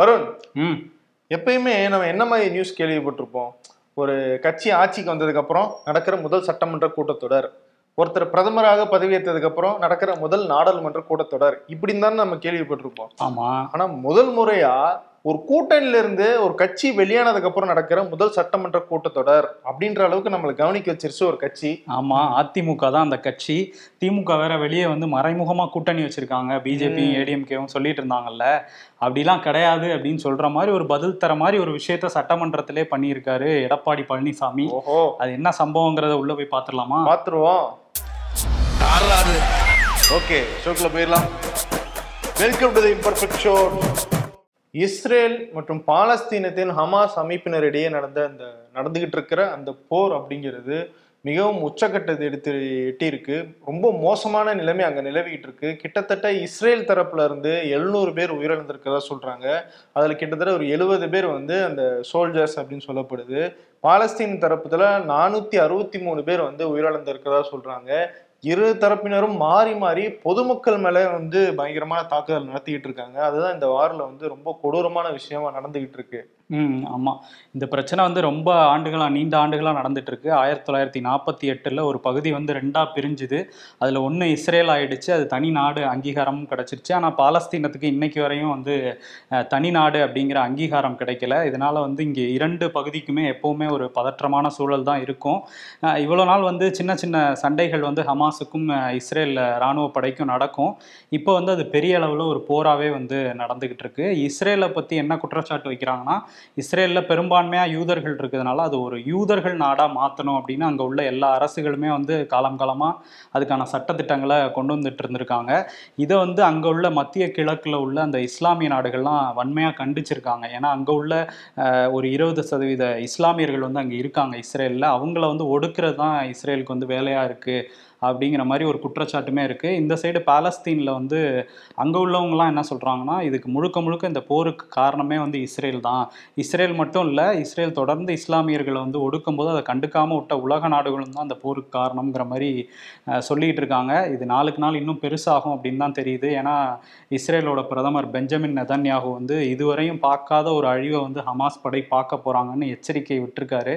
வருண் ம். எப்பயுமே நம்ம என்ன மாதிரி நியூஸ் கேள்விப்பட்டிருப்போம்? ஒரு கட்சி ஆட்சிக்கு வந்ததுக்கு அப்புறம் நடக்கிற முதல் சட்டமன்ற கூட்டத்தொடர். ஒருத்தர் பிரதமராக பதவியேற்றதுக்கு அப்புறம் நடக்கிற முதல் நாடாளுமன்ற கூட்டத்தொடர். இப்படின்னு தானே நம்ம கேள்விப்பட்டிருப்போம். ஆமா. ஆனா முதல் முறையா ஒரு கூட்டணியில இருந்து ஒரு கட்சி வெளியானதுக்கு அப்புறம் நடக்கிற முதல் சட்டமன்ற கூட்டத்தொடர் அப்படின்ற அளவுக்கு நம்மளை கவனிக்க வச்சிருச்சு ஒரு கட்சி. ஆமா அதிமுக தான் அந்த கட்சி. திமுக வேற வெளியே வந்து மறைமுகமா கூட்டணி வச்சிருக்காங்க. பிஜேபி ஏடிஎம்கேவும் சொல்லிட்டு இருந்தாங்கல்ல. அப்படிலாம் கிடையாது அப்படின்னு சொல்ற மாதிரி ஒரு பதில் தர மாதிரி ஒரு விஷயத்த சட்டமன்றத்திலே பண்ணியிருக்காரு எடப்பாடி பழனிசாமி. ஓஹோ. அது என்ன சம்பவங்கிறத உள்ள போய் பாத்துடலாமா? பாத்துருவோம். ஓகே ஷோக்குள்ள போயிடலாம். Welcome to the imperfect show Israel மற்றும் பாலஸ்தீனத்தின் ஹமாஸ் அமைப்பினரிடையே நடந்த அந்த நடந்துகிட்டு இருக்கிற அந்த போர் அப்படிங்கிறது மிகவும் உச்சக்கட்டத்தை எடுத்து எட்டியிருக்கு. ரொம்ப மோசமான நிலைமை அங்கே நிலவிக்கிட்டு இருக்கு. கிட்டத்தட்ட இஸ்ரேல் தரப்புல இருந்து எழுநூறு பேர் உயிரிழந்திருக்கிறதா சொல்றாங்க. அதில் கிட்டத்தட்ட ஒரு எழுபது பேர் வந்து அந்த சோல்ஜர்ஸ் அப்படின்னு சொல்லப்படுது. பாலஸ்தீன் தரப்புல நானூத்தி அறுபத்தி மூணு பேர் வந்து உயிரிழந்திருக்கிறதா சொல்றாங்க. இரு தரப்பினரும் மாறி மாறி பொதுமக்கள் மேலே வந்து பயங்கரமான தாக்குதல் நடத்திக்கிட்டு இருக்காங்க. அதுதான் இந்த வாரில் வந்து ரொம்ப கொடூரமான விஷயமா நடந்துகிட்டு இருக்கு. ம் ஆமாம் இந்த பிரச்சனை வந்து ரொம்ப ஆண்டுகளாக நீண்ட ஆண்டுகளாக நடந்துட்டு இருக்கு ஆயிரத்தி தொள்ளாயிரத்தி நாற்பத்தி எட்டில் ஒரு பகுதி வந்து ரெண்டாக பிரிஞ்சுது. அதில் ஒன்று இஸ்ரேல் ஆயிடுச்சு அது தனி நாடு அங்கீகாரமும் கிடச்சிருச்சு. ஆனால் பாலஸ்தீனத்துக்கு இன்னைக்கு வரையும் வந்து தனி நாடு அப்படிங்கிற அங்கீகாரம் கிடைக்கல. இதனால் வந்து இங்கே இரண்டு பகுதிக்குமே எப்போவுமே ஒரு பதற்றமான சூழல் தான் இருக்கும். இவ்வளோ நாள் வந்து சின்ன சின்ன சண்டைகள் வந்து ஹமாஸுக்கும் இஸ்ரேல் இராணுவ படைக்கும் நடக்கும். இப்போ வந்து அது பெரிய அளவில் ஒரு போராகவே வந்து நடந்துக்கிட்டு இருக்கு இஸ்ரேலை பற்றி என்ன குற்றச்சாட்டு வைக்கிறாங்கன்னா இஸ்ரேலில் பெரும்பான்மையாக யூதர்கள் இருக்கிறதுனால அது ஒரு யூதர்கள் நாடாக மாற்றணும் அப்படின்னு அங்கே உள்ள எல்லா அரசுகளுமே வந்து காலம் காலமாக அதுக்கான சட்டத்திட்டங்களை கொண்டு வந்துட்டு இருந்திருக்காங்க. இதை வந்து அங்கே உள்ள மத்திய கிழக்கில் உள்ள அந்த இஸ்லாமிய நாடுகள்லாம் வன்மையாக கண்டிச்சிருக்காங்க. ஏன்னா அங்கே உள்ள ஒரு இருபது சதவீத இஸ்லாமியர்கள் வந்து அங்கே இருக்காங்க இஸ்ரேலில். அவங்கள வந்து ஒடுக்கிறது தான் இஸ்ரேலுக்கு வந்து வேலையாக இருக்குது அப்படிங்கிற மாதிரி ஒரு குற்றச்சாட்டுமே இருக்குது இந்த சைடு பாலஸ்தீனில் வந்து அங்கே உள்ளவங்கலாம் என்ன சொல்கிறாங்கன்னா இதுக்கு முழுக்க முழுக்க இந்த போருக்கு காரணமே வந்து இஸ்ரேல் தான். இஸ்ரேல் மட்டும் இல்லை இஸ்ரேல் தொடர்ந்து இஸ்லாமியர்களை வந்து ஒடுக்கும்போது அதை கண்டுக்காமல் விட்ட உலக நாடுகளும் தான் அந்த போருக்கு காரணம்ங்கிற மாதிரி சொல்லிகிட்டு சொல்லிட்டு இருக்காங்க. இது நாளுக்கு நாள் இன்னும் பெருசாகும் அப்படின்னு தான் தெரியுது. ஏன்னா இஸ்ரேலோட பிரதமர் பெஞ்சமின் நெதன்யாகு வந்து இதுவரையும் பார்க்காத ஒரு அழிவை வந்து ஹமாஸ் படை பார்க்க போகிறாங்கன்னு எச்சரிக்கை விட்டுருக்காரு.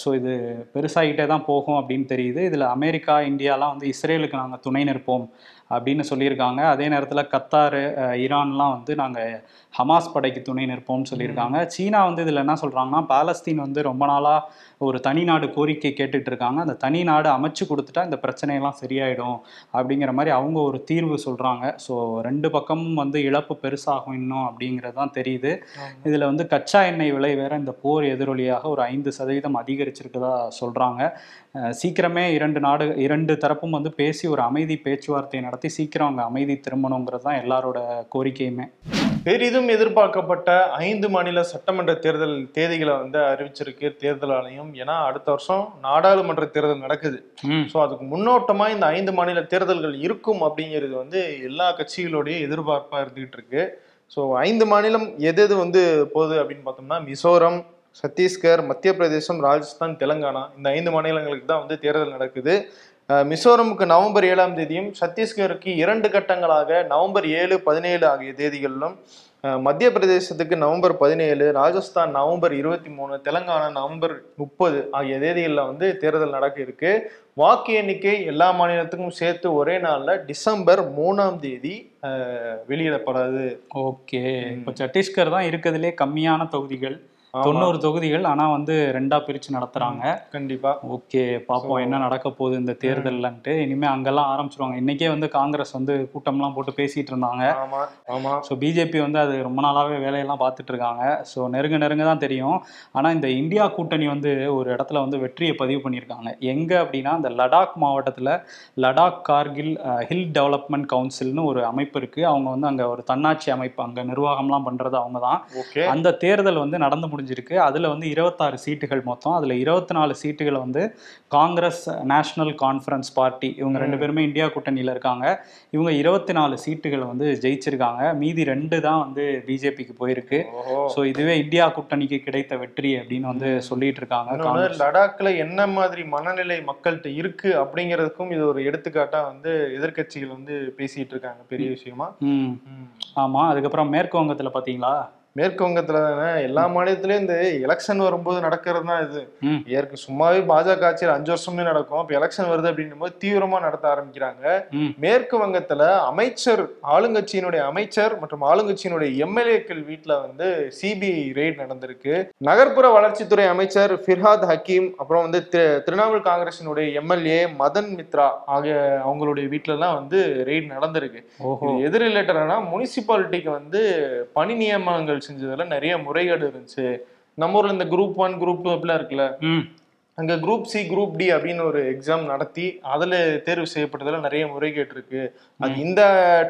ஸோ இது பெருசாகிட்டே தான் போகும் அப்படின்னு தெரியுது. இதில் அமெரிக்கா இந்தியாலாம் வந்து இஸ்ரேலுக்கு நாங்கள் துணை நிற்போம். அப்படின்னு சொல்லியிருக்காங்க. அதே நேரத்தில் கத்தார் ஈரான்லாம் வந்து நாங்கள் ஹமாஸ் படைக்கு துணை நிற்போம்னு சொல்லியிருக்காங்க. சீனா வந்து இதில் என்ன சொல்கிறாங்கன்னா பாலஸ்தீன் வந்து ரொம்ப நாளாக ஒரு தனி நாடு கோரிக்கை கேட்டுட்டு இருக்காங்க. அந்த தனி நாடு அமைச்சு கொடுத்துட்டா இந்த பிரச்சனையெல்லாம் சரியாயிடும் அப்படிங்கிற மாதிரி அவங்க ஒரு தீர்வு சொல்கிறாங்க ஸோ ரெண்டு பக்கமும் வந்து இழப்பு பெருசாகும் இன்னும் அப்படிங்கிறது தான் தெரியுது. இதில் வந்து கச்சா எண்ணெய் விலை வேற இந்த போர் எதிரொலியாக ஒரு ஐந்து சதவீதம் அதிகரிச்சிருக்கதா சொல்கிறாங்க சீக்கிரமே இரண்டு நாடு இரண்டு தரப்பும் வந்து பேசி ஒரு அமைதி பேச்சுவார்த்தை நடத்தி சீக்கிரம் அங்கே அமைதி திரும்பணுங்கிறது தான் எல்லாரோட கோரிக்கையுமே. பெரிதும் எதிர்பார்க்கப்பட்ட ஐந்து மாநில சட்டமன்ற தேர்தல் தேதிகளை வந்து அறிவிச்சிருக்கு தேர்தல் ஆணையம் ஏன்னா அடுத்த வருஷம் நாடாளுமன்ற தேர்தல் நடக்குது. ஸோ அதுக்கு முன்னோட்டமா இந்த ஐந்து மாநில தேர்தல்கள் இருக்கும் அப்படிங்கிறது வந்து எல்லா கட்சிகளோடைய எதிர்பார்ப்பா இருந்துகிட்டு இருக்கு. ஸோ ஐந்து மாநிலம் எது எது வந்து போகுது அப்படின்னு பார்த்தோம்னா மிசோரம் சத்தீஸ்கர் மத்திய பிரதேசம் ராஜஸ்தான் தெலங்கானா இந்த ஐந்து மாநிலங்களுக்கு தான் வந்து தேர்தல் நடக்குது. மிசோரமுக்கு நவம்பர் ஏழாம் தேதியும் சத்தீஸ்கருக்கு இரண்டு கட்டங்களாக நவம்பர் ஏழு பதினேழு ஆகிய தேதிகளிலும் மத்திய பிரதேசத்துக்கு நவம்பர் பதினேழு ராஜஸ்தான் நவம்பர் இருபத்தி மூணு தெலங்கானா நவம்பர் முப்பது ஆகிய தேதிகளில் வந்து தேர்தல் நடக்க இருக்கு. வாக்கு எண்ணிக்கை எல்லா மாநிலத்துக்கும் சேர்த்து ஒரே நாள்ல டிசம்பர் மூணாம் தேதி வெளியிடப்படாது. ஓகே. இப்போ சத்தீஸ்கர் தான் இருக்கிறதுலே கம்மியான தொகுதிகள். தொண்ணூறு தொகுதிகள் ஆனா வந்து ரெண்டா பிரிச்சு நடத்துறாங்க. கண்டிப்பா. ஓகே பாப்போம் என்ன நடக்க போகுது இந்த தேர்தல்லன்ட்டு இனிமே அங்கெல்லாம் ஆரம்பிச்சிருவாங்க. இன்னைக்கே வந்து காங்கிரஸ் வந்து கூட்டம்லாம் போட்டு பேசிட்டு இருந்தாங்க. ஆமா ஸோ பிஜேபி வந்து அது ரொம்ப நாளாவே வேலையெல்லாம் பார்த்துட்டு இருக்காங்க. ஸோ நெருங்க நெருங்க தான் தெரியும். ஆனா இந்த இந்தியா கூட்டணி வந்து ஒரு இடத்துல வந்து வெற்றியை பதிவு பண்ணியிருக்காங்க. எங்க அப்படின்னா இந்த லடாக் மாவட்டத்துல லடாக் கார்கில் ஹில் டெவலப்மெண்ட் கவுன்சில்னு ஒரு அமைப்பு இருக்கு. அவங்க வந்து அங்க ஒரு தன்னாட்சி அமைப்பு அங்க நிர்வாகம்லாம் பண்றது அவங்க தான். அந்த தேர்தல் வந்து நடந்து முடிஞ்ச முடிஞ்சிருக்கு. அதுல வந்து இருபத்தாறு சீட்டுகள் மொத்தம். அதுல இருபத்தி நாலு சீட்டுகளை வந்து காங்கிரஸ் நேஷனல் கான்ஃபரன்ஸ் பார்ட்டி இவங்க ரெண்டு பேருமே இந்தியா கூட்டணியில இருக்காங்க. இவங்க இருபத்தி நாலு சீட்டுகளை வந்து ஜெயிச்சிருக்காங்க. மீதி ரெண்டு தான் வந்து பிஜேபிக்கு போயிருக்கு. ஸோ இதுவே இந்தியா கூட்டணிக்கு கிடைத்த வெற்றி அப்படின்னு வந்து சொல்லிட்டு இருக்காங்க. லடாக்ல என்ன மாதிரி மனநிலை மக்கள்கிட்ட இருக்கு அப்படிங்கிறதுக்கும் இது ஒரு எடுத்துக்காட்டா வந்து எதிர்க்கட்சிகள் வந்து பேசிட்டு இருக்காங்க பெரிய விஷயமா. ம். ஆமா. அதுக்கப்புறம் மேற்கு வங்கத்துல பாத்தீங்களா? மேற்கு வங்கத்துல தானே எல்லா மாநிலத்திலயும் இந்த எலெக்ஷன் வரும்போது நடக்கிறது தான் இது. ஏற்க சும்மாவே பாஜக ஆட்சியில் அஞ்சு வருஷமே நடக்கும். இப்ப எலெக்ஷன் வருது அப்படின்னும் போது தீவிரமா நடத்த ஆரம்பிக்கிறாங்க. மேற்கு வங்கத்துல அமைச்சர் ஆளுங்கட்சியினுடைய அமைச்சர் மற்றும் ஆளுங்கட்சியினுடைய எம்எல்ஏக்கள் வீட்டுல வந்து சிபிஐ ரெய்ட் நடந்திருக்கு. நகர்ப்புற வளர்ச்சித்துறை அமைச்சர் ஃபிர்ஹாத் ஹக்கீம் அப்புறம் வந்து திரிணாமுல் காங்கிரசினுடைய எம்எல்ஏ மதன் மித்ரா ஆகிய அவங்களுடைய வீட்டுல எல்லாம் வந்து ரெய்ட் நடந்திருக்கு. எது ரிலேட்டட்னா முனிசிபாலிட்டிக்கு வந்து பணி நியமனங்கள் செஞ்சதுல நிறைய முறைகேடு இருந்துச்சு. நம்ம ஊர்ல இந்த குரூப் ஒன் குரூப் அப்படிலாம் இருக்குல்ல? அங்க குரூப் சி குரூப் டி அப்படின்னு ஒரு எக்ஸாம் நடத்தி அதுல தேர்வு செய்யப்பட்டதுல நிறைய முறைகேடு இருக்கு அது இந்த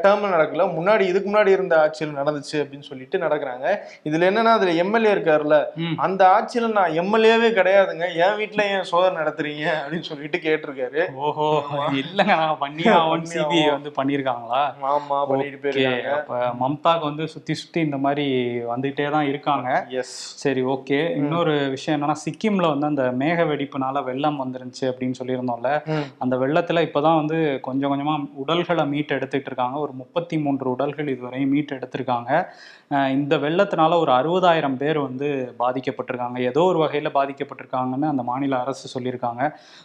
டேர்ம்ல நடக்கல. முன்னாடி இதுக்கு முன்னாடி இருந்த ஆட்சியில் நடந்துச்சு அப்படின்னு சொல்லிட்டு நடக்கிறாங்க. இதுல என்னன்னா அதுல எம்எல்ஏ இருக்காருல்ல. அந்த ஆட்சியில நான் எம்எல்ஏவே கிடையாதுங்க. என் வீட்டுல ஏன் சோதனை நடத்துறீங்க அப்படின்னு சொல்லிட்டு கேட்டிருக்காரு. ஓஹோ இல்லைங்க நான் பண்ணியே ஆகணும் சிபிஐ வந்து பண்ணியிருக்காங்களா ஆமா பண்ணிட்டு போயிருக்காங்க. அப்ப மம்தாக்கு வந்து சுத்தி சுத்தி இந்த மாதிரி வந்துகிட்டே தான் இருக்காங்க. எஸ் சரி ஓகே. இன்னொரு விஷயம் என்னன்னா சிக்கிம்ல வந்து அந்த மேக வெடிப்புனால வெள்ளம் வந்துருந்துச்சு அப்படின்னு சொல்லியிருந்தோம்ல அந்த வெள்ளத்துல இப்பதான் வந்து கொஞ்சம் கொஞ்சமா உடல்களை மீட் எடுத்துட்டு இருக்காங்க. ஒரு முப்பத்தி மூன்று உடல்கள் இதுவரை மீட் எடுத்திருக்காங்க இந்த வெள்ளத்தினால ஒரு அறுபதாயிரம் பேர் வந்து பாதிக்கப்பட்டிருக்காங்க. ஏதோ ஒரு வகையில பாதிக்கப்பட்டிருக்காங்கன்னு அந்த மாநில அரசு சொல்லியிருக்காங்க.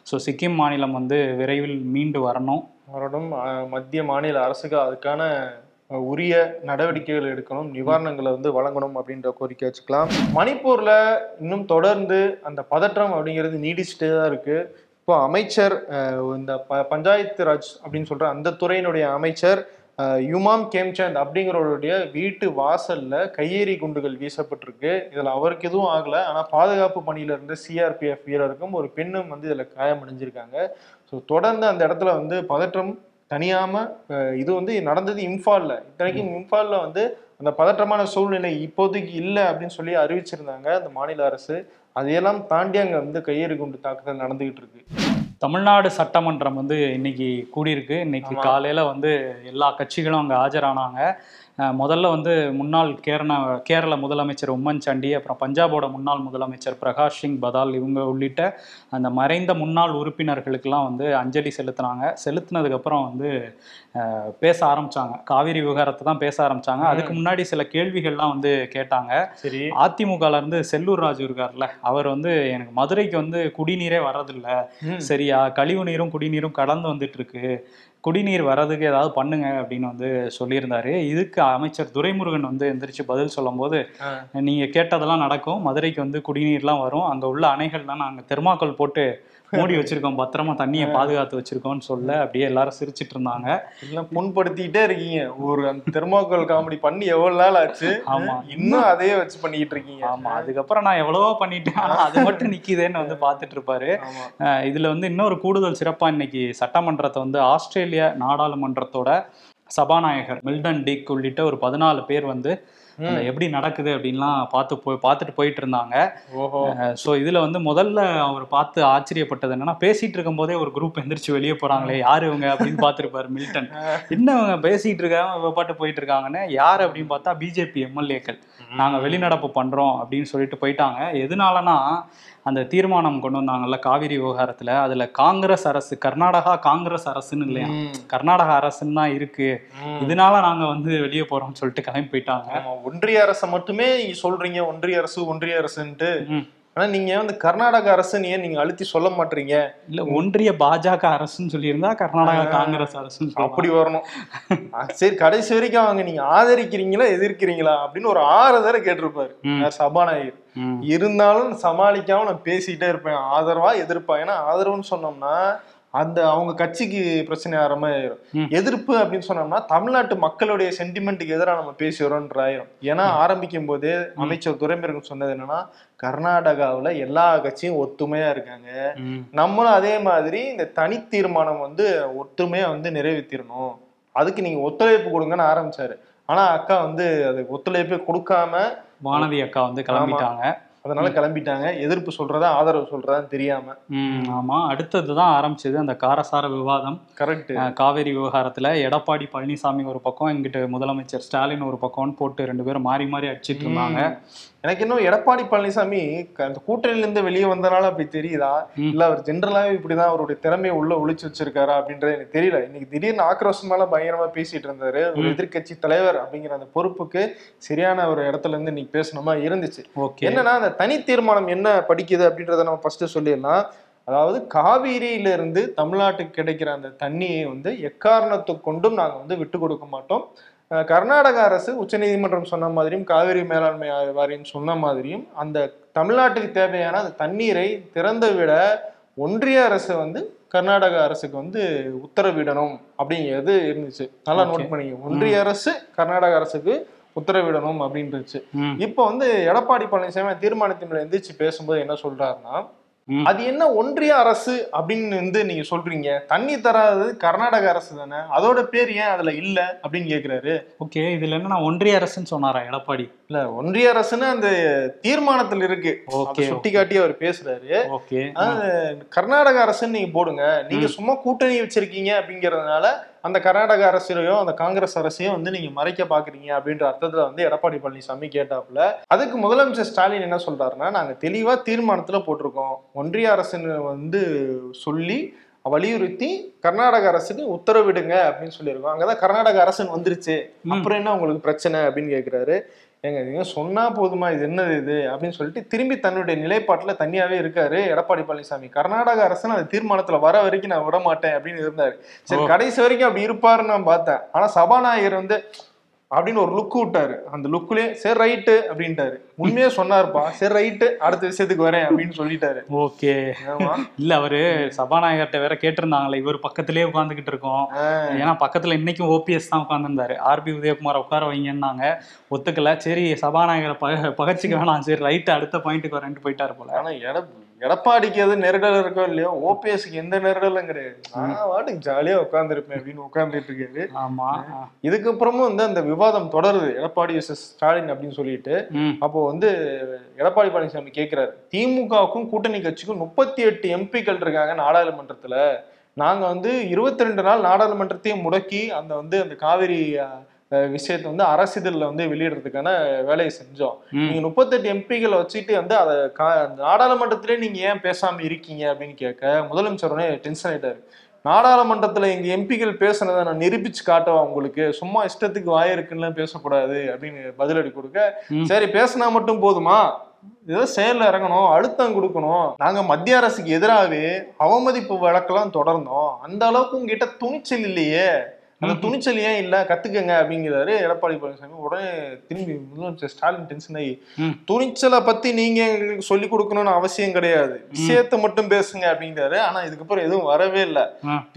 ஸோ சிக்கிம் மாநிலம் வந்து விரைவில் மீண்டு வரணும். அஹ் மத்திய மாநில அரசுக்கு அதுக்கான உரிய நடவடிக்கைகள் எடுக்கணும் நிவாரணங்களை வந்து வழங்கணும் அப்படின்ற கோரிக்கை வச்சுக்கலாம். மணிப்பூர்ல இன்னும் தொடர்ந்து அந்த பதற்றம் அப்படிங்கிறது நீடிச்சுட்டே தான் இருக்கு. இப்போ அமைச்சர் இந்த ப பஞ்சாயத்து ராஜ் அப்படின்னு சொல்ற அந்த துறையினுடைய அமைச்சர் யுமாம் கேம்சந்த் அப்படிங்கிறவருடைய வீட்டு வாசல்ல கையெறி குண்டுகள் வீசப்பட்டிருக்கு. இதுல அவருக்கு எதுவும் ஆகல. ஆனா பாதுகாப்பு பணியில இருந்த சிஆர்பிஎஃப் வீரருக்கும் ஒரு பெண்ணும் வந்து இதுல காயமடைஞ்சிருக்காங்க. ஸோ தொடர்ந்து அந்த இடத்துல வந்து பதற்றம் தனியாம அஹ், இது வந்து நடந்தது இம்பால்ல இத்தனைக்கும் இம்பால்ல வந்து அந்த பதற்றமான சூழ்நிலை இப்போதைக்கு இல்லை அப்படின்னு சொல்லி அறிவிச்சிருந்தாங்க அந்த மாநில அரசு. அதையெல்லாம் தாண்டி அங்க வந்து கையெறி குண்டு தாக்குதல் நடந்துகிட்டு இருக்கு. தமிழ்நாடு சட்டமன்றம் வந்து இன்னைக்கு கூடியிருக்கு. இன்னைக்கு. காலையில வந்து எல்லா கட்சிகளும் அங்க ஆஜரானாங்க. முதல்ல வந்து முன்னாள் கேரள கேரள முதலமைச்சர் உம்மன் சாண்டி அப்புறம் பஞ்சாபோட முன்னாள் முதலமைச்சர் பிரகாஷ் சிங் பதால் இவங்க உள்ளிட்ட அந்த மறைந்த முன்னாள் உறுப்பினர்களுக்கெல்லாம் வந்து அஞ்சலி செலுத்தினாங்க. செலுத்தினதுக்கப்புறம் வந்து பேச ஆரம்பிச்சாங்க. காவிரி விவகாரத்தை தான் பேச ஆரம்பிச்சாங்க. அதுக்கு முன்னாடி சில கேள்விகள்லாம் வந்து கேட்டாங்க. சரி. அதிமுகல இருந்து செல்லூர் ராஜு இருக்கார்ல அவர் வந்து எனக்கு மதுரைக்கு வந்து குடிநீரே வர்றதில்ல. ம். சரியா கழிவு நீரும் குடிநீரும் கடந்து வந்துட்டு இருக்கு குடிநீர் வர்றதுக்கு ஏதாவது பண்ணுங்க அப்படின்னு வந்து சொல்லியிருந்தாரு. இதுக்கு அமைச்சர் துரைமுருகன் வந்து எந்திரிச்சு பதில் சொல்லும்போது ஆ. நீங்க கேட்டதெல்லாம் நடக்கும். மதுரைக்கு வந்து குடிநீர்லாம் வரும். அங்க உள்ள அணைகள்லாம் நாங்க தெர்மாக்கோல் போட்டு மூடி வச்சிருக்கோம் பத்திரமா தண்ணியை பாதுகாத்து வச்சிருக்கோம்னு சொல்ல அப்படியே எல்லாரும் சிரிச்சிட்டு இருந்தாங்க. எல்லாம் புண்படுத்திக்கிட்டே இருக்கீங்க. ஒரு அந்த தெர்மாக்கோல் காமெடி பண்ணி எவ்வளவு நாள் ஆச்சு? ஆமா. இன்னும் அதையே வச்சு பண்ணிக்கிட்டு இருக்கீங்க. ஆமா. அதுக்கப்புறம் நான் எவ்வளவோ பண்ணிட்டேன். ஆனா அது மட்டும் நிக்குதேன்னு வந்து பாத்துட்டு இருப்பாரு. இதுல வந்து இன்னொரு கூடுதல் சிறப்பா இன்னைக்கு சட்டமன்றத்தை வந்து ஆஸ்திரேலிய நாடாளுமன்றத்தோட சபாநாயகர் மில்டன் டிக் உள்ளிட்ட ஒரு பதினாலு பேர் வந்து எப்படி நடக்குது அப்படின்லாம் பார்த்து போய் பார்த்துட்டு போயிட்டு இருந்தாங்க ஸோ இதுல வந்து முதல்ல அவர் பார்த்து ஆச்சரியப்பட்டது என்னன்னா பேசிட்டு இருக்கும்போதே ஒரு குரூப் எந்திரிச்சு வெளியே போறாங்களே யாரு இவங்க அப்படின்னு பார்த்துருப்பாரு மில்டன். என்ன இவங்க பேசிட்டு இருக்காங்க பாட்டு போயிட்டு இருக்காங்கன்னு யார் அப்படின்னு பார்த்தா பிஜேபி எம்எல்ஏக்கள் நாங்க வெளிநடப்பு பண்றோம் அப்படின்னு சொல்லிட்டு போயிட்டாங்க. எதனாலனா அந்த தீர்மானம் கொண்டு வந்தாங்கல்ல காவிரி விவகாரத்துல அதுல காங்கிரஸ் அரசு கர்நாடகா காங்கிரஸ் அரசுன்னு இல்லையா. கர்நாடகா அரசுன்னு தான் இருக்கு. இதனால நாங்க வந்து வெளியே போறோம்னு சொல்லிட்டு கிளம்பி போயிட்டாங்க ஒன்றிய அரசை மட்டுமே நீங்க சொல்றீங்க ஒன்றிய அரசு ஒன்றிய அரசுன்ட்டு. ஆனா நீங்க வந்து கர்நாடக அரசுன்னு ஏன் நீங்க அழுத்தி சொல்ல மாட்டீங்க? இல்ல ஒன்றிய பாஜக அரசுன்னு சொல்லியிருந்தா கர்நாடகா காங்கிரஸ் சொல்லலாம். அப்படி வரணும். சரி கடைசி வரைக்கும் அவங்க நீங்க ஆதரிக்கிறீங்களா எதிர்க்கிறீங்களா அப்படின்னு ஒரு ஆறு தடவை கேட்டிருப்பாரு. சபாநாயகர். இருந்தாலும் சமாளிக்காம நான் பேசிட்டே இருப்பேன். ஆதரவா எதிர்ப்பா ஏன்னா ஆதரவுன்னு சொன்னோம்னா அந்த அவங்க கட்சிக்கு பிரச்சனை ஆகிற மாதிரி ஆயிரும். எதிர்ப்பு அப்படின்னு சொன்னோம்னா தமிழ்நாட்டு மக்களுடைய சென்டிமெண்ட்டுக்கு எதிராக நம்ம பேசுகிறோன்ற ஆயிரும். ஏன்னா ஆரம்பிக்கும் போதே அமைச்சர் துரைமுருகன் சொன்னது என்னன்னா கர்நாடகாவுல எல்லா கட்சியும் ஒத்துமையா இருக்காங்க. நம்மளும் அதே மாதிரி இந்த தனி தீர்மானம் வந்து ஒத்துமையா வந்து நிறைவேற்றிடணும் அதுக்கு நீங்க ஒத்துழைப்பு கொடுங்கன்னு ஆரம்பிச்சாரு. ஆனா அக்கா வந்து அதுக்கு ஒத்துழைப்பே கொடுக்காம வானதி அக்கா வந்து கிளம்பிட்டாங்க. அதனால கிளம்பிட்டாங்க. எதிர்ப்பு சொல்றதா ஆதரவு சொல்றதான்னு தெரியாம. ஆமா. அடுத்தது தான் ஆரம்பிச்சது அந்த காரசார விவாதம். கரெக்ட் காவேரி விவகாரத்துல எடப்பாடி பழனிசாமி ஒரு பக்கம் இங்கிட்டு முதலமைச்சர் ஸ்டாலின் ஒரு பக்கம்னு போட்டு ரெண்டு பேரும் மாறி மாறி அடிச்சிட்டு இருந்தாங்க. எனக்கு இன்னும் எடப்பாடி பழனிசாமி அந்த கூட்டணியில இருந்து வெளியே வந்தனால அப்படி தெரியுதா. இல்ல அவர் ஜென்ரலாவே இப்படிதான் அவருடைய திறமையை உள்ள ஒளிச்சு வச்சிருக்காரா அப்படின்றது எனக்கு தெரியல. இன்னைக்கு திடீர்னு ஆக்ரோஷமால பயங்கரமா பேசிட்டு இருந்தாரு. ஒரு எதிர்க்கட்சி தலைவர் அப்படிங்கிற அந்த பொறுப்புக்கு சரியான ஒரு இடத்துல இருந்து இன்னைக்கு பேசணுமா இருந்துச்சு. ஓகே. என்னன்னா அந்த தனி தீர்மானம் என்ன படிக்குது அப்படின்றத நம்ம ஃபர்ஸ்ட் சொல்லிடலாம். அதாவது காவிரியில இருந்து தமிழ்நாட்டுக்கு கிடைக்கிற அந்த தண்ணியை வந்து எக்காரணத்துக்கு கொண்டும் நாங்க வந்து விட்டு கொடுக்க மாட்டோம். கர்நாடக அரசு உச்சநீதிமன்றம் சொன்ன மாதிரியும் காவிரி மேலாண்மை வாரியம் சொன்ன மாதிரியும் அந்த தமிழ்நாட்டுக்கு தேவையான அந்த தண்ணீரை திறந்து விட ஒன்றிய அரசு வந்து கர்நாடக அரசுக்கு வந்து உத்தரவிடணும் அப்படிங்கிறது இருந்துச்சு நல்லா. நோட் பண்ணிங்க ஒன்றிய அரசு கர்நாடக அரசுக்கு உத்தரவிடணும் அப்படின்னுச்சு ம், இப்போ வந்து எடப்பாடி பழனிசாமி தீர்மானத்தின் எந்திரிச்சு பேசும்போது என்ன சொல்றாருன்னா. அது என்ன ஒன்றிய அரசு அப்படின்னு வந்து நீங்க சொல்றீங்க? தண்ணி தராதது கர்நாடக அரசு தானே? அதோட பேர் ஏன் அதுல இல்ல அப்படின்னு கேக்குறாரு. ஓகே இதுல என்ன நான் ஒன்றிய அரசுன்னு சொன்னாரா எடப்பாடி? இல்ல ஒன்றிய அரசுன்னு அந்த தீர்மானத்தில் இருக்கு. ஓகே சுட்டி காட்டி அவர் பேசுறாரு. ஓகே. கர்நாடக அரசுன்னு நீங்க போடுங்க. நீங்க சும்மா கூட்டணி வச்சிருக்கீங்க அப்படிங்கறதுனால அந்த கர்நாடக அரசையோ அந்த காங்கிரஸ் அரசையும் வந்து நீங்க மறைக்க பாக்குறீங்க அப்படின்ற அர்த்தத்துல வந்து எடப்பாடி பழனிசாமி கேட்டாப்புல. அதுக்கு முதலமைச்சர் ஸ்டாலின் என்ன சொல்றாருன்னா நாங்க தெளிவா தீர்மானத்துல போட்டிருக்கோம். ஒன்றிய அரசுன்னு வந்து சொல்லி வலியுறுத்தி கர்நாடக அரசுக்கு உத்தரவிடுங்க அப்படின்னு சொல்லியிருக்கோம். அங்கதான் கர்நாடக அரசுன்னு வந்துருச்சு. அப்புறம் என்ன உங்களுக்கு பிரச்சனை அப்படின்னு கேக்குறாரு. ஏங்க நீங்க சொன்னா போதுமா? இது என்னது இது? அப்படின்னு சொல்லிட்டு திரும்பி தன்னுடைய நிலைப்பாட்டுல தனியாவே இருக்காரு எடப்பாடி பழனிசாமி. கர்நாடக அரசு அந்த தீர்மானத்துல வர வரைக்கும் நான் விட மாட்டேன் அப்படின்னு இருந்தாரு. சரி. கடைசி வரைக்கும் அப்படி இருப்பாருன்னு நான் பார்த்தேன். ஆனா சபாநாயகர் வந்து அப்படின்னு ஒரு லுக் விட்டாரு. அந்த லுக்லயே சரி ரைட்டு அப்படின்ட்டாரு. உண்மையே சொன்னாருப்பா. சரி ரைட்டு அடுத்த விஷயத்துக்கு வரேன் அப்படின்னு சொல்லிட்டாரு. ஓகே. இல்ல அவரு சபாநாயகர்கிட்ட வேற கேட்டிருந்தாங்களே இவர் பக்கத்திலே உட்காந்துக்கிட்டு இருக்கோம். ஏன்னா பக்கத்துல இன்னைக்கும் ஓபிஎஸ் தான் உட்காந்துருந்தாரு ஆர்பி உதயகுமார் உட்கார வைங்கன்னாங்க. ஒத்துக்கல. சரி சபாநாயகரை பக பகச்சிக்க வேணாம். சரி ரைட்டு அடுத்த பாயிண்ட்டுக்கு வரேன்ட்டு போயிட்டாரு போல. ஆனா எடப்பாடிக்கு எது நெருடல் இருக்கோ இல்லையோ ஓபிஎஸ்க்கு எந்த நெருடலும் கிடையாது. நான் வாட்டுக்கு ஜாலியா உட்காந்துருப்பேன் அப்படின்னு உட்கார்ந்துட்டு இருக்காரு. ஆமா. இதுக்கப்புறமும் வந்து அந்த விவாதம் தொடருது. எடப்பாடி vs ஸ்டாலின் அப்படின்னு சொல்லிட்டு. அப்போ வந்து எடப்பாடி பழனிசாமி கேட்கிறாரு திமுகவுக்கும் கூட்டணி கட்சிக்கும் முப்பத்தி எட்டு எம்பிக்கள் இருக்காங்க நாடாளுமன்றத்துல. நாங்க வந்து இருபத்தி ரெண்டு நாள் நாடாளுமன்றத்தையும் முடக்கி அந்த வந்து அந்த காவிரி விஷயத்தை வந்து அரசிதழ்ல வந்து வெளியிடுறதுக்கான வேலையை செஞ்சோம். நீங்க முப்பத்தெட்டு எம்பிக்களை வச்சுட்டு வந்து அதை நாடாளுமன்றத்திலே நீங்க ஏன் பேசாம இருக்கீங்க அப்படின்னு கேட்க முதலமைச்சர் உடனே டென்ஷன் ஆயிட்டாரு. நாடாளுமன்றத்துல எங்க எம்பிக்கள் பேசுனதை நான் நிரூபிச்சு காட்டவா உங்களுக்கு? சும்மா இஷ்டத்துக்கு வாயிருக்குன்னு பேசக்கூடாது அப்படின்னு பதிலடி கொடுக்க. சரி பேசினா மட்டும் போதுமா? ஏதோ செயல்ல இறங்கணும் அழுத்தம் கொடுக்கணும். நாங்க மத்திய அரசுக்கு எதிராகவே அவமதிப்பு வழக்கெல்லாம் தொடர்ந்தோம். அந்த அளவுக்கு உங்ககிட்ட துணிச்சல் இல்லையே? அந்த. துணிச்சல் ஏன் இல்ல கத்துக்கங்க அப்படிங்கிறாரு எடப்பாடி பழனிசாமி உடனே திரும்பி முதலமைச்சர் ஸ்டாலின் டென்ஷன் ஆகி. துணிச்சலை பத்தி நீங்க எங்களுக்கு சொல்லி கொடுக்கணும்னு அவசியம் கிடையாது விஷயத்தை மட்டும் பேசுங்க அப்படிங்கிறாரு ஆனா இதுக்கப்புறம் எதுவும் வரவே இல்லை.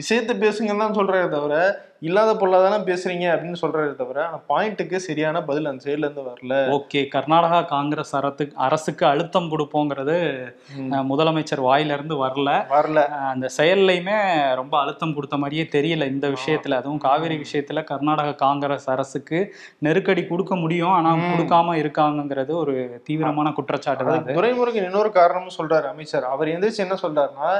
விஷயத்தை பேசுங்கன்னு தான் சொல்றாரு தவிர இல்லாத பொருளாதானே பேசுறீங்க அப்படின்னு சொல்றாரு தவிர ஆனா பாயிண்ட்டுக்கு சரியான பதில் அந்த சைடுல இருந்து வரல. ஓகே கர்நாடகா காங்கிரஸ் அரசுக்கு அரசுக்கு அழுத்தம் கொடுப்போங்கிறது முதலமைச்சர் வாயில இருந்து வரல. வரல. அந்த செயல்லையுமே ரொம்ப அழுத்தம் கொடுத்த மாதிரியே தெரியல இந்த விஷயத்துல. அதுவும் காவிரி விஷயத்துல கர்நாடக காங்கிரஸ் அரசுக்கு நெருக்கடி கொடுக்க முடியும் ஆனா ம். கொடுக்காம இருக்காங்கங்கிறது ஒரு தீவிரமான குற்றச்சாட்டு தான் துரைமுருகன் இன்னொரு காரணமும் சொல்றாரு அமைச்சர். அவர் எந்திரிச்சு என்ன சொல்றாருன்னா.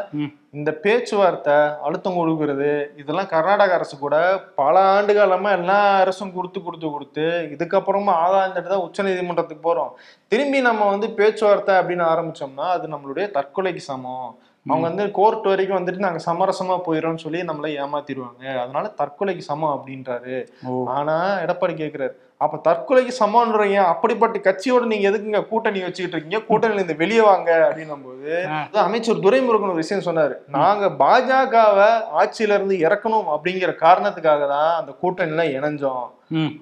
இந்த பேச்சுவார்த்தை அழுத்தம் கொடுக்கறது இதெல்லாம் கர்நாடக அரசு கூட பல ஆண்டு காலமா எல்லா அரசும் கொடுத்து கொடுத்து கொடுத்து இதுக்கப்புறமா ஆதாயம் தட்டு தான் உச்ச நீதிமன்றத்துக்கு போறோம். திரும்பி நம்ம வந்து பேச்சுவார்த்தை அப்படின்னு ஆரம்பிச்சோம்னா அது நம்மளுடைய தற்கொலைக்கு சமம். அவங்க வந்து கோர்ட் வரைக்கும் வந்துட்டு நாங்க சமரசமா போயிரோம்னு சொல்லி நம்மள ஏமாத்திடுவாங்க. அதனால தற்கொலைக்கு சமம் அப்படின்றாரு. ஆனா எடப்பாடி கேக்குறாரு அப்ப தற்கொலைக்கு சமம்ன்றீங்க. அப்படிப்பட்ட கட்சியோட நீங்க எதுக்குங்க கூட்டணி வச்சுக்கிட்டு இருக்கீங்க? கூட்டணியில இருந்து வெளியே வாங்க அப்படின்னும் போது அமைச்சர் துரைமுருகன் ஒரு விஷயம் சொன்னாரு. நாங்க பாஜகவை ஆட்சியில இருந்து இறக்கணும் அப்படிங்கிற காரணத்துக்காக தான் அந்த கூட்டணியில இணைஞ்சோம்.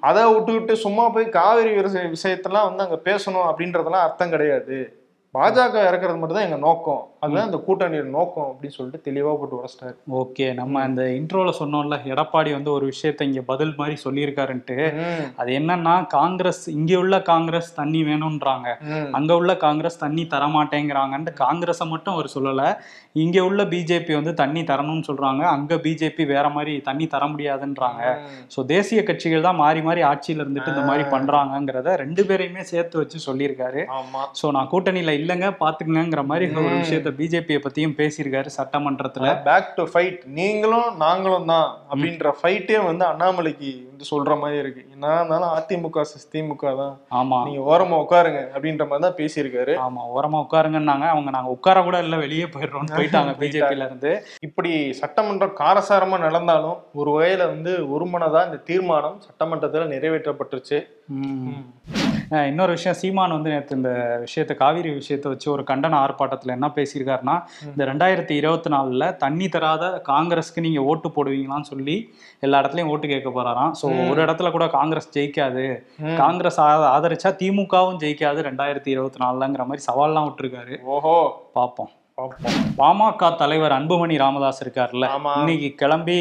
அதை விட்டுவிட்டு சும்மா போய் காவிரி விஷய- விஷயத்தெல்லாம் வந்து அங்க பேசணும் அப்படின்றதெல்லாம் அர்த்தம் கிடையாது. பாஜக இறக்குறது மட்டும் தான் எங்க நோக்கம். அதுதான் இந்த கூட்டணியோட நோக்கம் அப்படின்னு சொல்லிட்டு தெளிவா போட்டு உடச்சிட்டாரு ஓகே நம்ம இந்த இன்ட்ரோல சொன்னோம்ல எடப்பாடி வந்து ஒரு விஷயத்த இங்க பதில் மாதிரி சொல்லியிருக்காருன்ட்டு. அது என்னன்னா காங்கிரஸ் இங்க உள்ள காங்கிரஸ் தண்ணி வேணும்ன்றாங்க. அங்க உள்ள காங்கிரஸ் தண்ணி தர மாட்டேங்கிறாங்கன்ட்டு காங்கிரஸை மட்டும் அவர் சொல்லல. இங்க உள்ள பிஜேபி வந்து தண்ணி தரணும்னு சொல்றாங்க. அங்க பிஜேபி வேற மாதிரி தண்ணி தர முடியாதுன்றாங்க. ஸோ தேசிய கட்சிகள் தான் மாறி மாறி ஆட்சியில இருந்துட்டு இந்த மாதிரி பண்றாங்கங்கிறத ரெண்டு பேரையுமே சேர்த்து வச்சு சொல்லியிருக்காரு. ஆமா. ஸோ நான் கூட்டணியில இல்லைங்க பாத்துக்கங்கிற மாதிரி ஒரு விஷயத்த பிஜேபியை பத்தியும் பேசியிருக்காரு சட்டமன்றத்துல. பேக் டு ஃபைட் நீங்களும் நாங்களும் தான் அப்படின்ற ஃபைட்டே வந்து அண்ணாமலைக்கு வந்து சொல்ற மாதிரி இருக்கு. என்ன இருந்தாலும் அதிமுக திமுக தான். ஆமா. நீங்க ஓரமா உட்காருங்க அப்படின்ற மாதிரி தான் பேசியிருக்காரு. ஆமா ஓரமா உட்காருங்கன்னாங்க. அவங்க நாங்க உட்கார கூட இல்ல வெளியே போயிடுறோம்னு போயிட்டாங்க பிஜேபில இருந்து. இப்படி சட்டமன்றம் காரசாரமா நடந்தாலும் ஒரு வகையில வந்து ஒருமனதா இந்த தீர்மானம் சட்டமன்றத்துல நிறைவேற்றப்பட்டுருச்சு. இன்னொரு விஷயம் சீமான் வந்து நேற்று இந்த விஷயத்த காவிரி விஷயத்தை வச்சு ஒரு கண்டன ஆர்ப்பாட்டத்தில் என்ன பேசியிருக்காருன்னா இந்த ரெண்டாயிரத்தி இருபத்தி நாலில் தண்ணி தராத காங்கிரஸ்க்கு நீங்கள் ஓட்டு போடுவீங்களான்னு சொல்லி எல்லா இடத்துலையும் ஓட்டு கேட்க போறாராம். ஸோ ஒரு இடத்துல கூட காங்கிரஸ் ஜெயிக்காது. காங்கிரஸ் ஆதரிச்சா திமுகவும் ஜெயிக்காது ரெண்டாயிரத்தி இருபத்தி நாலுலங்கிற மாதிரி சவால்லாம் விட்டுருக்காரு. ஓஹோ. பார்ப்போம். பாமக தலைவர் அன்புமணி ராமதாஸ் இருக்கார்ல ஆமா. இன்னைக்கு கிளம்பி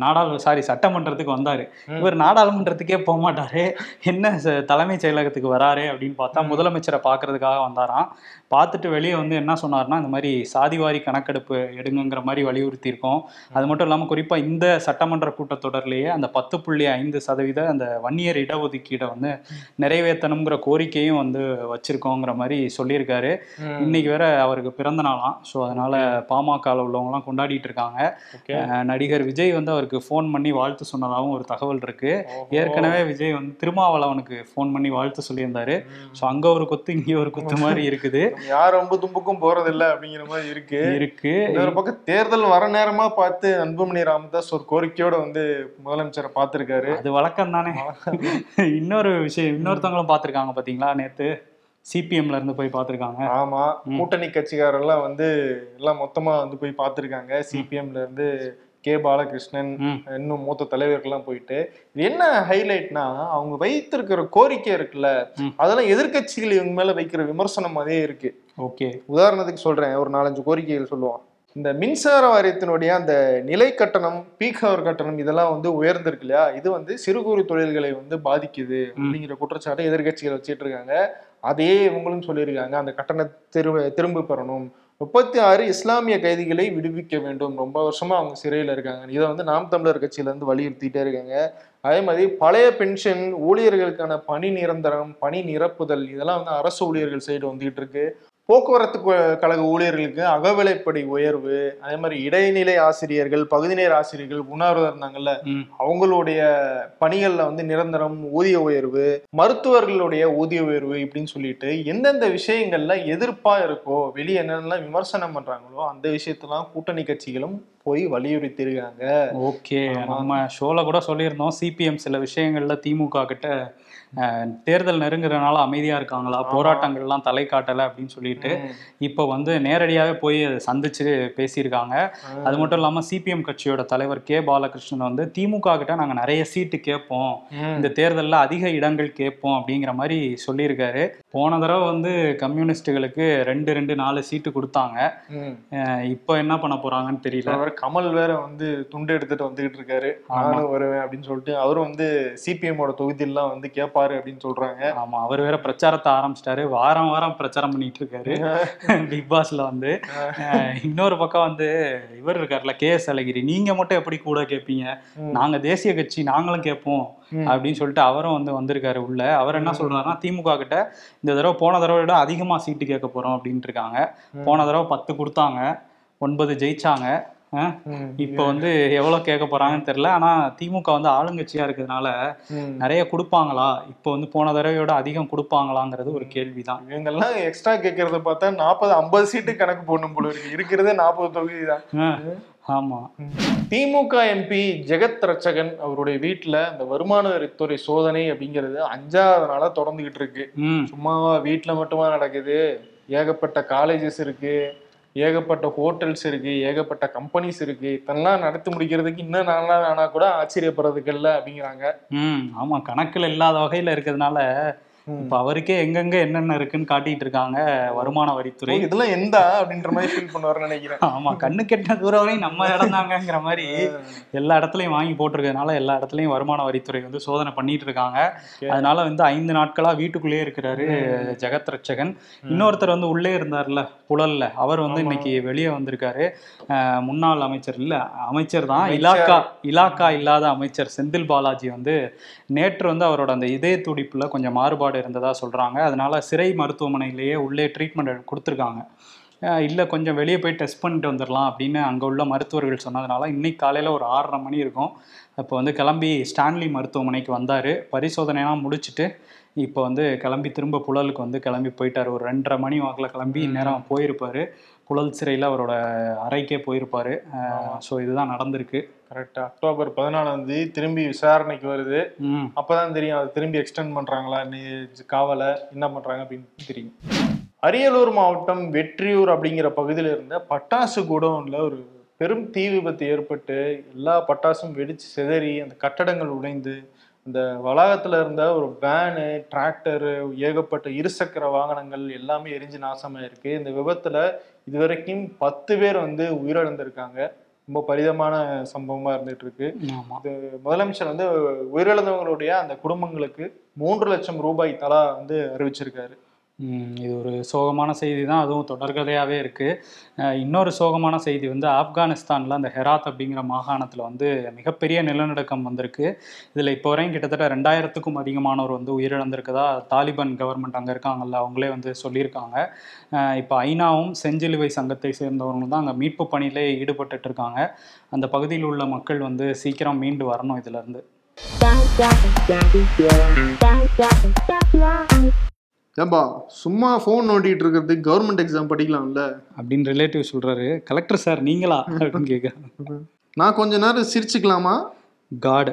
நாடாளு சாரி சட்டமன்றத்துக்கு வந்தாரு. இவர் நாடாளுமன்றத்துக்கே போக மாட்டாரு என்ன தலைமைச் செயலகத்துக்கு வராரு அப்படின்னு பார்த்தா முதலமைச்சரை பார்க்கறதுக்காக வந்தாராம். பார்த்துட்டு வெளியே வந்து என்ன சொன்னார்னா இந்த மாதிரி சாதிவாரி கணக்கெடுப்பு எடுங்கங்கிற மாதிரி வலியுறுத்தியிருக்கோம். அது மட்டும் இல்லாமல் குறிப்பாக இந்த சட்டமன்ற கூட்டத்தொடர்லேயே அந்த பத்து புள்ளி ஐந்து சதவீத அந்த வன்னியர் இடஒதுக்கீடை வந்து நிறைவேற்றணுங்கிற கோரிக்கையும் வந்து வச்சிருக்கோங்கிற மாதிரி சொல்லியிருக்காரு. இன்னைக்கு வேற அவருக்கு பிறந்த நாளாம். ஸோ அதனால பாமகவில் உள்ளவங்கலாம் கொண்டாடிட்டு இருக்காங்க. நடிகர் விஜய் வந்து அவருக்கு ஃபோன் பண்ணி வாழ்த்து சொன்னதாகவும் ஒரு தகவல் இருக்கு. ஏற்கனவே விஜய் வந்து திருமாவளவனுக்கு ஃபோன் பண்ணி வாழ்த்து சொல்லியிருந்தாரு. ஸோ அங்க ஒரு கொத்து இங்கே ஒரு கொத்து மாதிரி இருக்குது. யார் ரொம்ப தும்புக்கும் போறதில்ல அப்படிங்கிற மாதிரி இருக்கு. இருக்கு. இன்னொரு பக்கம் தேர்தல் வர நேரமா பார்த்து அன்புமணி ராமதாஸ் ஒரு கோரிக்கையோட வந்து முதலமைச்சரை பார்த்திருக்காரு. அது வழக்கம் தானே. இன்னொரு விஷயம் இன்னொருத்தவங்களும் பார்த்திருக்காங்க பாத்தீங்களா? நேத்து சிபிஎம்ல இருந்து போய் பார்த்திருக்காங்க. ஆமா. கூட்டணி கட்சிக்காரெல்லாம் வந்து எல்லாம் மொத்தமா வந்து போய் பார்த்திருக்காங்க. சிபிஎம்ல இருந்து கே பாலகிருஷ்ணன். இன்னும் மூத்த தலைவர்கள்லாம் போயிட்டு இது என்ன ஹைலைட்னா அவங்க வைத்திருக்கிற கோரிக்கை இருக்குல்ல. அதெல்லாம் எதிர்க்கட்சிகள் இவங்க மேல வைக்கிற விமர்சனம் அதே இருக்கு. ஓகே. உதாரணத்துக்கு சொல்றேன் ஒரு நாலஞ்சு கோரிக்கைகள் சொல்லுவோம். இந்த மின்சார வாரியத்தினுடைய அந்த நிலை கட்டணம் பீக் ஹவர் கட்டணம் இதெல்லாம் வந்து உயர்ந்திருக்கு இல்லையா? இது வந்து சிறு குறு தொழில்களை வந்து பாதிக்குது அப்படிங்கிற குற்றச்சாட்டை எதிர்க்கட்சிகள் வச்சிட்டு இருக்காங்க. அதையே இவங்களும் சொல்லியிருக்காங்க. அந்த கட்டணத்தை திரும்ப திரும்ப பெறணும். முப்பத்தி ஆறு இஸ்லாமிய கைதிகளை விடுவிக்க வேண்டும். ரொம்ப வருஷமா அவங்க சிறையில் இருக்காங்க. இதை வந்து நாம் தமிழர் கட்சியிலேருந்து வலியுறுத்திட்டே இருக்காங்க. அதே மாதிரி பழைய பென்ஷன் ஊழியர்களுக்கான பணி நிரந்தரம் பணி நிரப்புதல் இதெல்லாம் வந்து அரசு ஊழியர்கள் சைடு வந்துகிட்டு இருக்கு. போக்குவரத்து கழக ஊழியர்களுக்கு அகவிலைப்படி உயர்வு அதே மாதிரி இடைநிலை ஆசிரியர்கள் பகுதிநேர ஆசிரியர்கள் உணர்வு இருந்தாங்கல்ல. அவங்களுடைய பணிகள்ல வந்து நிரந்தரம் ஊதிய உயர்வு மருத்துவர்களுடைய ஊதிய உயர்வு இப்படின்னு சொல்லிட்டு எந்தெந்த விஷயங்கள்ல எதிர்ப்பா இருக்கோ வெளியே என்னென்னலாம் விமர்சனம் பண்றாங்களோ அந்த விஷயத்தெல்லாம் கூட்டணி கட்சிகளும் போய் வலியுறுத்தி இருக்காங்க ஓகே நம்ம ஷோல கூட சொல்லியிருந்தோம் சிபிஎம் சில விஷயங்கள்ல திமுக கிட்ட தேர்தல் நெருங்குறதுனால அமைதியா இருக்காங்களா? போராட்டங்கள்லாம் தலை காட்டல அப்படின்னு சொல்லிட்டு இப்போ வந்து நேரடியாவே போய் அதை சந்திச்சு பேசியிருக்காங்க. அது மட்டும் இல்லாம சிபிஎம் கட்சியோட தலைவர் கே பாலகிருஷ்ணன் வந்து திமுக கிட்ட நாங்க நிறைய சீட்டு கேட்போம். இந்த தேர்தல்ல அதிக இடங்கள் கேட்போம் அப்படிங்கிற மாதிரி சொல்லியிருக்காரு. போன தடவை வந்து கம்யூனிஸ்டுகளுக்கு ரெண்டு ரெண்டு நாலு சீட்டு கொடுத்தாங்க. இப்போ என்ன பண்ண போறாங்கன்னு தெரியல. அவர் கமல் வேற வந்து துண்டு எடுத்துட்டு வந்துகிட்டு இருக்காரு. நானும் வருவேன் அப்படின்னு சொல்லிட்டு அவரும் வந்து சிபிஎம்மோட தொகுதியெல்லாம் வந்து கேட்பாரு அப்படின்னு சொல்றாங்க. ஆமா அவர் வேற பிரச்சாரத்தை ஆரம்பிச்சிட்டாரு. வாரம் வாரம் பிரச்சாரம் பண்ணிட்டு இருக்காரு. பிக் பாஸ்ல வந்து. இன்னொரு பக்கம் வந்து இவர் இருக்காருல்ல கே எஸ் அழகிரி. நீங்க மட்டும் எப்படி கூட கேட்பீங்க. நாங்க தேசிய கட்சி நாங்களும் கேட்போம். அப்படின்னு சொல்லிட்டு அவரும் வந்து வந்திருக்காரு உள்ள. அவர் என்ன சொல்றாருன்னா திமுக கிட்ட இந்த தடவை போன தடவை விட அதிகமா சீட்டு கேட்க போறோம் அப்படின்ட்டு இருக்காங்க. போன தடவை பத்து கொடுத்தாங்க ஒன்பது ஜெயிச்சாங்க. இப்போ வந்து எவ்வளவு கேட்க போறாங்கன்னு தெரியல. ஆனா திமுக வந்து ஆளுங்கட்சியா இருக்கிறதுனால. நிறைய கொடுப்பாங்களா? இப்போ வந்து போன தடவையோட அதிகம் கொடுப்பாங்களாங்கிறது ஒரு கேள்விதான். இவங்கெல்லாம் எக்ஸ்ட்ரா கேட்கறத பார்த்தா நாற்பது ஐம்பது சீட்டு கணக்கு போடணும் போல இருக்கு. இருக்கிறதே நாற்பது தொகுதி தான் ஆமா. திமுக எம்பி ஜெகத் ரட்சகன் அவருடைய வீட்டுல இந்த வருமான வரித்துறை சோதனை அப்படிங்கிறது அஞ்சாவது நாளா தொடர்ந்துகிட்டு இருக்கு. சும்மாவா வீட்டுல மட்டுமா நடக்குது? ஏகப்பட்ட காலேஜஸ் இருக்கு. ஏகப்பட்ட ஹோட்டல்ஸ் இருக்கு ஏகப்பட்ட கம்பெனிஸ் இருக்கு. இதெல்லாம் நடத்தி முடிக்கிறதுக்கு இன்னும் நாளா ஆனா கூட ஆச்சரியப்படுறதுக்கு இல்லை அப்படிங்கிறாங்க. ம் ஆமா. கணக்குல இல்லாத வகையில இருக்கிறதுனால இப்ப அவருக்கே எங்கெங்க என்னென்ன இருக்குன்னு காட்டிட்டு இருக்காங்க வருமான வரித்துறை. இதெல்லாம் எந்த அப்படின்ற மாதிரி ஃபீல் பண்ணுவாருன்னு நினைக்கிறேன். ஆமா கண்ணு கெட்ட தூரம் வரையும் நம்ம இடம் தாங்கிற மாதிரி எல்லா இடத்துலயும் வாங்கி போட்டிருக்கிறதுனால எல்லா இடத்துலயும் வருமான வரித்துறை வந்து சோதனை பண்ணிட்டு இருக்காங்க. அதனால வந்து ஐந்து நாட்களா வீட்டுக்குள்ளேயே இருக்கிறாரு ஜெகத் ரட்சகன். இன்னொருத்தர் வந்து உள்ளே இருந்தார்ல புழல்ல. அவர் வந்து. இன்னைக்கு வெளியே வந்திருக்காரு. முன்னாள் அமைச்சர் இல்ல அமைச்சர் தான். இலாக்கா இலாக்கா இல்லாத அமைச்சர் செந்தில் பாலாஜி வந்து நேற்று வந்து அவரோட அந்த இதய துடிப்புல கொஞ்சம் மாறுபாடு இருந்ததா சொல்றாங்க. அதனால சிறை மருத்துவமனையிலேயே உள்ளே ட்ரீட்மெண்ட் கொடுத்துருக்காங்க. இல்ல கொஞ்சம் வெளியே போய் டெஸ்ட் பண்ணிட்டு வந்துடலாம் அப்படின்னு அங்க உள்ள மருத்துவர்கள் சொன்னதுனால இன்னைக்கு காலையில ஒரு ஆறரை மணி இருக்கும். அப்போ வந்து கிளம்பி ஸ்டான்லி மருத்துவமனைக்கு வந்தாரு. பரிசோதனையெல்லாம் முடிச்சுட்டு இப்போ வந்து கிளம்பி திரும்ப புழலுக்கு வந்து கிளம்பி போயிட்டாரு. ஒரு ரெண்டரை மணி வாக்கில் கிளம்பி இந்நேரம் போயிருப்பாரு. புழல் சிறையில் அவரோட அறைக்கே போயிருப்பாரு. ஸோ இதுதான் நடந்திருக்கு. கரெக்டா அக்டோபர் பதினாலாம் தேதி திரும்பி விசாரணைக்கு வருது. அப்பதான் தெரியும் அது திரும்பி எக்ஸ்டெண்ட் பண்றாங்களா நீ காவலை என்ன பண்றாங்க அப்படின்னு தெரியும். அரியலூர் மாவட்டம் வெற்றியூர் அப்படிங்கிற பகுதியில் இருந்த பட்டாசு குடோன்ல ஒரு பெரும் தீ விபத்து ஏற்பட்டு எல்லா பட்டாசும் வெடிச்சு சிதறி அந்த கட்டடங்கள் உடைந்து அந்த வளாகத்துல இருந்த ஒரு வேனு டிராக்டரு ஏகப்பட்ட இருசக்கர வாகனங்கள் எல்லாமே எரிஞ்சு நாசமா இருக்கு இந்த விபத்துல இதுவரைக்கும் பத்து பேர் வந்து உயிரிழந்திருக்காங்க. ரொம்ப பரிதமான சம்பவமா இருந்துட்டு இருக்கு இது முதலமைச்சர் வந்து உயிரிழந்தவங்களுடைய அந்த குடும்பங்களுக்கு மூன்று லட்சம் ரூபாய் தலா வந்து அறிவிச்சிருக்காரு. இது ஒரு சோகமான செய்தி தான். அதுவும் தொடர்கதையாகவே இருக்குது இன்னொரு சோகமான செய்தி வந்து ஆப்கானிஸ்தானில் அந்த ஹெராத் அப்படிங்கிற மாகாணத்தில் வந்து மிகப்பெரிய நிலநடுக்கம் வந்திருக்கு. இதில் இப்போ வரையும் கிட்டத்தட்ட ரெண்டாயிரத்துக்கும் அதிகமானோர் வந்து உயிரிழந்திருக்கதா தாலிபான் கவர்மெண்ட் அங்கே இருக்காங்கல்ல அவங்களே வந்து சொல்லியிருக்காங்க. இப்போ ஐநாவும் செஞ்சிலுவை சங்கத்தை சேர்ந்தவங்களும் தான் அங்கே மீட்பு பணியிலே ஈடுபட்டுட்டு இருக்காங்க. அந்த பகுதியில் உள்ள மக்கள் வந்து சீக்கிரம் மீண்டு வரணும் இதுலேருந்து ஏன்பா சும்மா ஃபோன் நோண்டிட்டு இருக்கிறதுக்கு கவர்மெண்ட் எக்ஸாம் படிக்கலாம்ல? அப்படின்னு ரிலேட்டிவ் சொல்கிறாரு கலெக்டர் சார் நீங்களா? அப்படின்னு கேட்குறாங்க நான் கொஞ்ச நேரம் சிரிச்சுக்கலாமா? காட்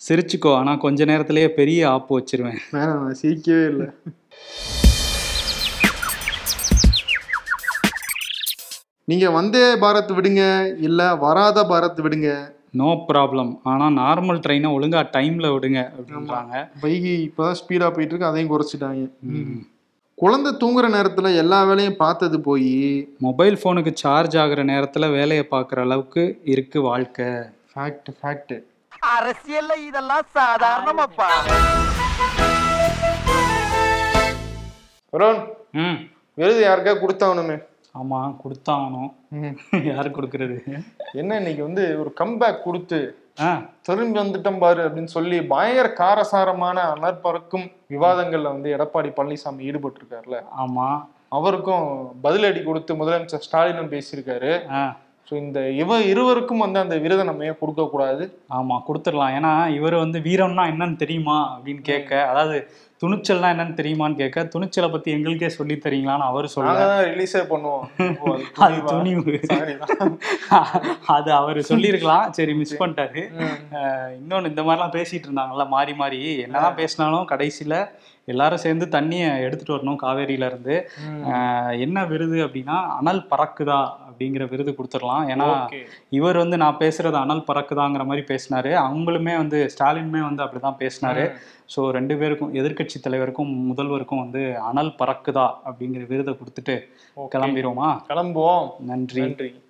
சிரிச்சுக்கோ ஆனால் கொஞ்ச நேரத்திலேயே பெரிய ஆப்பு வச்சிருவேன். வேணாம் நான் சிரிக்கவே இல்லை. நீங்க வந்தே பாரத் விடுங்க இல்ல வராத பாரத் விடுங்க. நோ ப்ராப்ளம் ஆனால் நார்மல் ட்ரெயினை ஒழுங்கா டைமில் விடுங்க அப்படின்றாங்க. வைகி இப்பதான் ஸ்பீடா போயிட்டு இருக்கு அதையும் குறைச்சிட்டாங்க. குழந்தை தூங்குற நேரத்துல எல்லா வேலையும் பார்த்தது போய் மொபைல் ஃபோனுக்கு சார்ஜ் ஆகுற நேரத்தில் வேலையை பார்க்குற அளவுக்கு இருக்கு வாழ்க்கை. ஃபேக்ட் ஃபேக்ட் அரசியல்ல இதெல்லாம் சாதாரணமாப்பா. வருண் ம். விருது யாருக்கா கொடுத்தாகணுமே ஆமாம் கொடுத்தாகணும். யார் கொடுக்கறது? என்ன இன்னைக்கு வந்து ஒரு கம்பேக் கொடுத்து திரும்பி வந்துட்டோம் பாரு அப்படின்னு சொல்லி பயங்கர காரசாரமான அனற்பறக்கும் விவாதங்கள்ல வந்து எடப்பாடி பழனிசாமி ஈடுபட்டு இருக்காருல்ல ஆமாம் அவருக்கும் பதிலடி கொடுத்து முதலமைச்சர் ஸ்டாலினும் பேசியிருக்காரு. ஸோ இந்த இவ இருவருக்கும் வந்து அந்த விருதை நம்ம ஏன் கொடுக்க கூடாது? ஆமாம் கொடுத்துடலாம். ஏன்னா இவர் வந்து வீரம்னா என்னன்னு தெரியுமா அப்படின்னு கேட்க அதாவது துணிச்சல்னா என்னன்னு தெரியுமான்னு கேட்க துணிச்சலை பற்றி எங்களுக்கே சொல்லி தரீங்களான்னு அவர் சொல்ல ரிலீஸே பண்ணுவோம். அது துணிவா? அது அவர் சொல்லியிருக்கலாம். சரி மிஸ் பண்ணிட்டாரு. அஹ் இன்னொன்னு இந்த மாதிரிலாம் பேசிட்டு இருந்தாங்கல்ல மாறி மாறி. என்னதான் பேசினாலும் கடைசியில எல்லாரும் சேர்ந்து தண்ணியை எடுத்துட்டு வரணும் காவேரியில. அஹ் என்ன விருது அப்படின்னா அனல் பறக்குதா அப்படிங்கிற விருது கொடுத்துடலாம். ஏன்னா. இவர் வந்து நான் பேசுறது அனல் பறக்குதாங்கிற மாதிரி பேசினாரு. அவங்களுமே வந்து ஸ்டாலினுமே வந்து அப்படிதான் பேசினாரு. ஸோ ரெண்டு பேருக்கும் எதிர்க்கட்சி தலைவருக்கும் முதல்வருக்கும் வந்து அனல் பறக்குதா அப்படிங்கிற விருதை கொடுத்துட்டு. கிளம்பிடுவோமா கிளம்புவோம். நன்றி. நன்றி.